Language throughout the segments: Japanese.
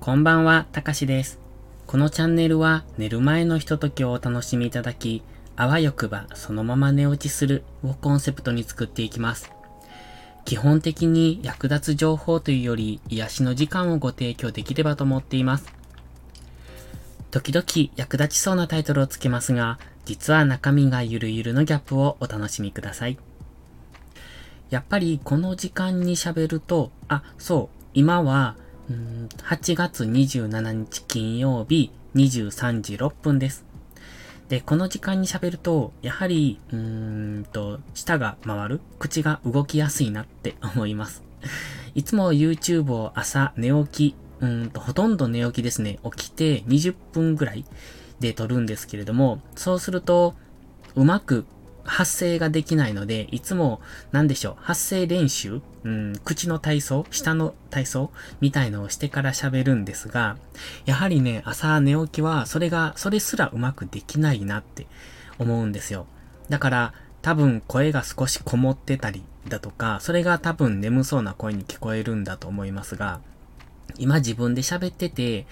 こんばんは、たかしです。このチャンネルは寝る前のひとときをお楽しみいただき、あわよくばそのまま寝落ちするをコンセプトに作っていきます。基本的に役立つ情報というより癒しの時間をご提供できればと思っています。時々役立ちそうなタイトルをつけますが、実は中身がゆるゆるのギャップをお楽しみください。やっぱりこの時間に喋ると、あ、そう、今は8月27日金曜日23時6分です。で、この時間に喋ると、やはり、うーんと、舌が回る口が動きやすいなって 思います。いつも YouTube を朝寝起き、うんと、ほとんど寝起きですね。起きて20分ぐらいで撮るんですけれども、そうすると、うまく発声ができないので、いつも、なんでしょう、発声練習うん、口の体操下の体操みたいのをしてから喋るんですが、やはりね、朝寝起きは、それが、それすらうまくできないなって思うんですよ。だから、多分声が少しこもってたりだとか、それが多分眠そうな声に聞こえるんだと思いますが、今自分で喋ってて、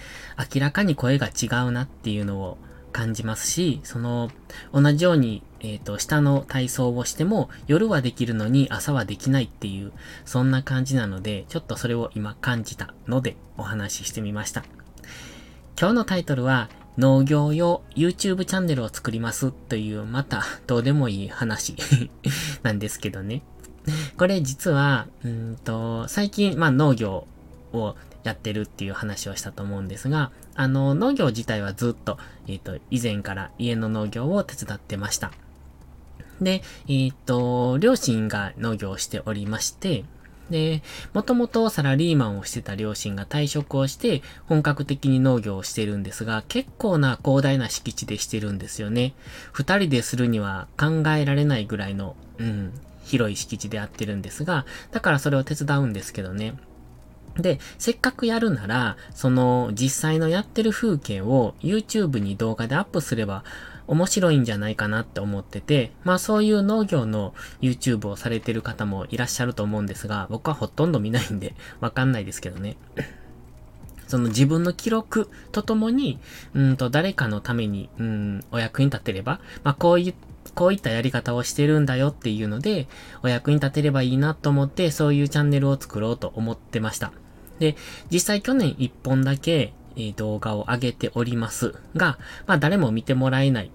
明らかに声が違うなっていうのを感じますし、その、同じように、えっ、ー、と、下の体操をしても、夜はできるのに朝はできないっていう、そんな感じなので、ちょっとそれを今感じたので、お話ししてみました。今日のタイトルは、農業用 YouTube チャンネルを作りますという、また、どうでもいい話 なんですけどね。これ実は、うんと、最近、まあ農業をやってるっていう話をしたと思うんですが、あの、農業自体はずっと、えっ、ー、と、以前から家の農業を手伝ってました。で、えっ、と、両親が農業をしておりまして、で、もともとサラリーマンをしてた両親が退職をして、本格的に農業をしてるんですが、結構な広大な敷地でしてるんですよね。二人でするには考えられないぐらいの、うん、広い敷地でやってるんですが、だからそれを手伝うんですけどね。で、せっかくやるなら、その実際のやってる風景を YouTube に動画でアップすれば面白いんじゃないかなって思ってて、まあそういう農業の YouTube をされてる方もいらっしゃると思うんですが、僕はほとんど見ないんで わかんないですけどね。その自分の記録とともに、うんと誰かのために、うん、お役に立てれば、まあこういこういったやり方をしてるんだよっていうので、お役に立てればいいなと思って、そういうチャンネルを作ろうと思ってました。で、実際去年1本だけ、え、動画を上げておりますが、まあ誰も見てもらえない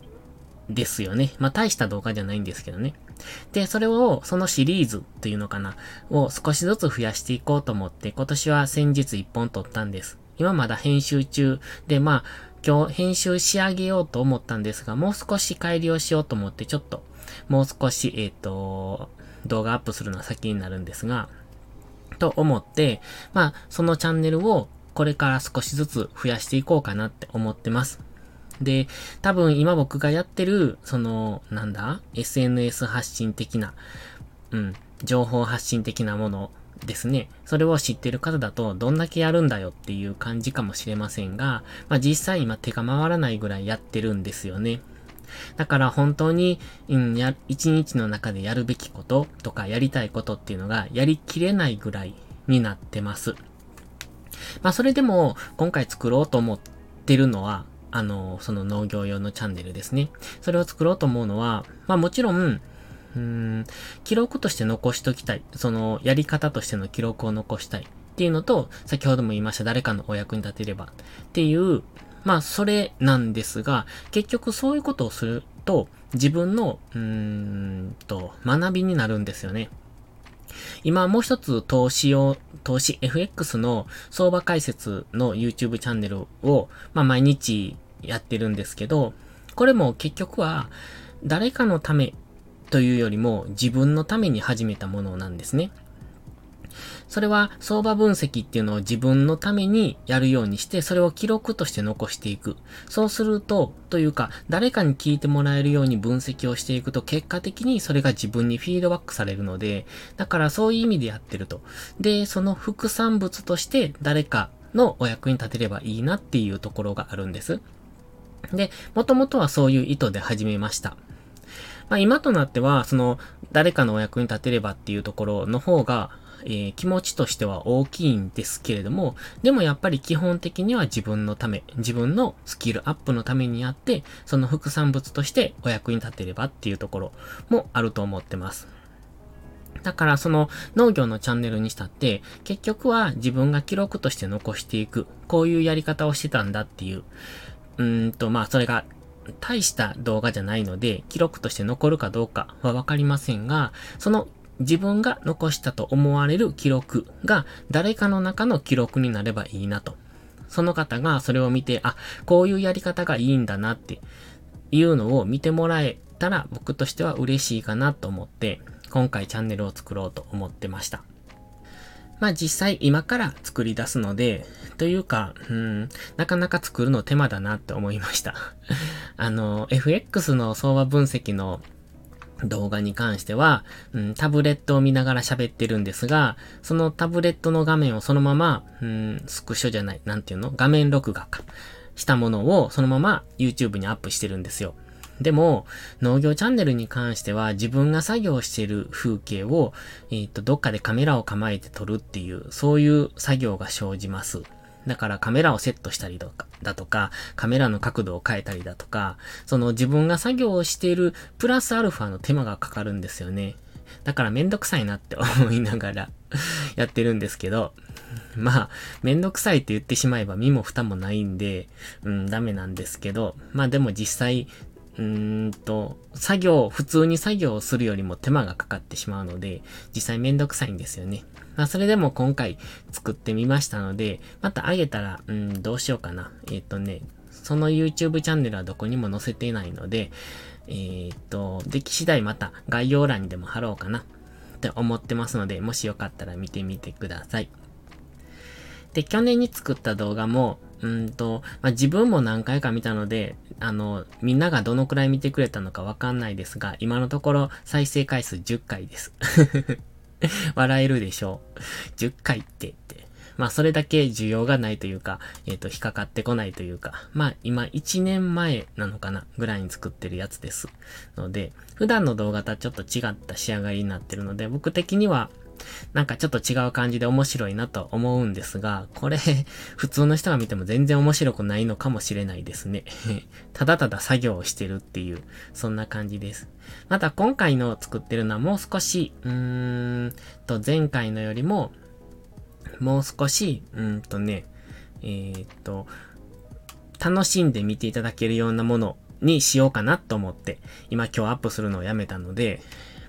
ですよね。まあ大した動画じゃないんですけどね。で、それを、そのシリーズっていうのかな、を少しずつ増やしていこうと思って、今年は先日1本撮ったんです。今まだ編集中で、まあ、今日編集仕上げようと思ったんですが、もう少し改良しようと思って、ちょっと、もう少し、えっ、ー、と、動画アップするのは先になるんですが、と思って、まあ、そのチャンネルをこれから少しずつ増やしていこうかなって思ってます。で、多分今僕がやってる、その、なんだ ?SNS 発信的な、うん、情報発信的なものですね。それを知ってる方だと、どんだけやるんだよっていう感じかもしれませんが、まあ実際今手が回らないぐらいやってるんですよね。だから本当に、うん、や、一日の中でやるべきこととかやりたいことっていうのがやりきれないぐらいになってます。まあそれでも今回作ろうと思ってるのは、あの、その農業用のチャンネルですね。それを作ろうと思うのは、まあもちろん、うん、記録として残しときたい。その、やり方としての記録を残したい。っていうのと、先ほども言いました誰かのお役に立てればっていう、まあ、それなんですが、結局そういうことをすると、自分の、うーんと、学びになるんですよね。今もう一つ投資を、投資 FX の相場解説の YouTube チャンネルを、まあ毎日やってるんですけど、これも結局は誰かのためというよりも自分のために始めたものなんですね。それは相場分析っていうのを自分のためにやるようにして、それを記録として残していく。そうすると、というか、誰かに聞いてもらえるように分析をしていくと、結果的にそれが自分にフィードバックされるので、だからそういう意味でやってると。で、その副産物として誰かのお役に立てればいいなっていうところがあるんです。で、もともとはそういう意図で始めました。まあ今となっては、その、誰かのお役に立てればっていうところの方が、えー、気持ちとしては大きいんですけれども、でもやっぱり基本的には自分のため、自分のスキルアップのためにやって、その副産物としてお役に立てればっていうところもあると思ってます。だからその農業のチャンネルにしたって、結局は自分が記録として残していく。こういうやり方をしてたんだっていう。うーんと、まあそれが大した動画じゃないので、記録として残るかどうかはわかりませんが、その自分が残したと思われる記録が誰かの中の記録になればいいなと。その方がそれを見て、あ、こういうやり方がいいんだなっていうのを見てもらえたら僕としては嬉しいかなと思って、今回チャンネルを作ろうと思ってました。まあ実際今から作り出すので、というか、うん、なかなか作るの手間だなって思いました。あの、FX の相場分析の動画に関しては、うん、タブレットを見ながら喋ってるんですが、そのタブレットの画面をそのまま、うん、スクショじゃない、なんていうの？画面録画か。したものをそのまま YouTube にアップしてるんですよ。でも、農業チャンネルに関しては自分が作業してる風景を、えっ、ー、と、どっかでカメラを構えて撮るっていう、そういう作業が生じます。だからカメラをセットしたりとか、だとか、カメラの角度を変えたりだとか、その自分が作業をしているプラスアルファの手間がかかるんですよね。だからめんどくさいなって思いながら やってるんですけど、まあ、めんどくさいって言ってしまえば身も蓋もないんで、うん、ダメなんですけど、まあでも実際、うーんと、作業、普通に作業をするよりも手間がかかってしまうので、実際めんどくさいんですよね。まあ、それでも今回作ってみましたので、またあげたら、うん、どうしようかな。えっ、ー、とね、その YouTube チャンネルはどこにも載せていないので、えっ、と、出来次第また概要欄にでも貼ろうかなって思ってますので、もしよかったら見てみてください。で、去年に作った動画も、うんと、まあ、自分も何回か見たので、あの、みんながどのくらい見てくれたのかわかんないですが、今のところ再生回数10回です。笑えるでしょう。10回ってって。まあ、それだけ需要がないというか、えっ、ー、と、引っかかってこないというか、まあ、今1年前なのかなぐらいに作ってるやつです。ので、普段の動画とはちょっと違った仕上がりになってるので、僕的には、なんかちょっと違う感じで面白いなと思うんですが、これ、普通の人が見ても全然面白くないのかもしれないですね。ただただ作業をしてるっていう、そんな感じです。また今回の作ってるのはもう少し、うーんと前回のよりも、もう少し、うんとね、えー、っと、楽しんで見ていただけるようなものにしようかなと思って、今今日アップするのをやめたので、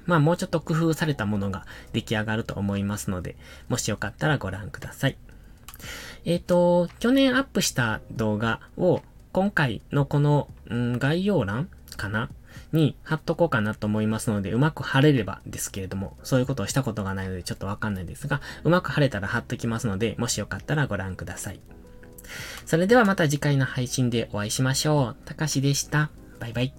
まあもうちょっと工夫されたものが出来上がると思いますので、もしよかったらご覧ください。えっ、ー、と、去年アップした動画を今回のこの、うん、概要欄かな？に貼っとこうかなと思いますので、うまく貼れればですけれども、そういうことをしたことがないのでちょっとわかんないですが、うまく貼れたら貼っときますので、もしよかったらご覧ください。それではまた次回の配信でお会いしましょう。たかしでした。バイバイ。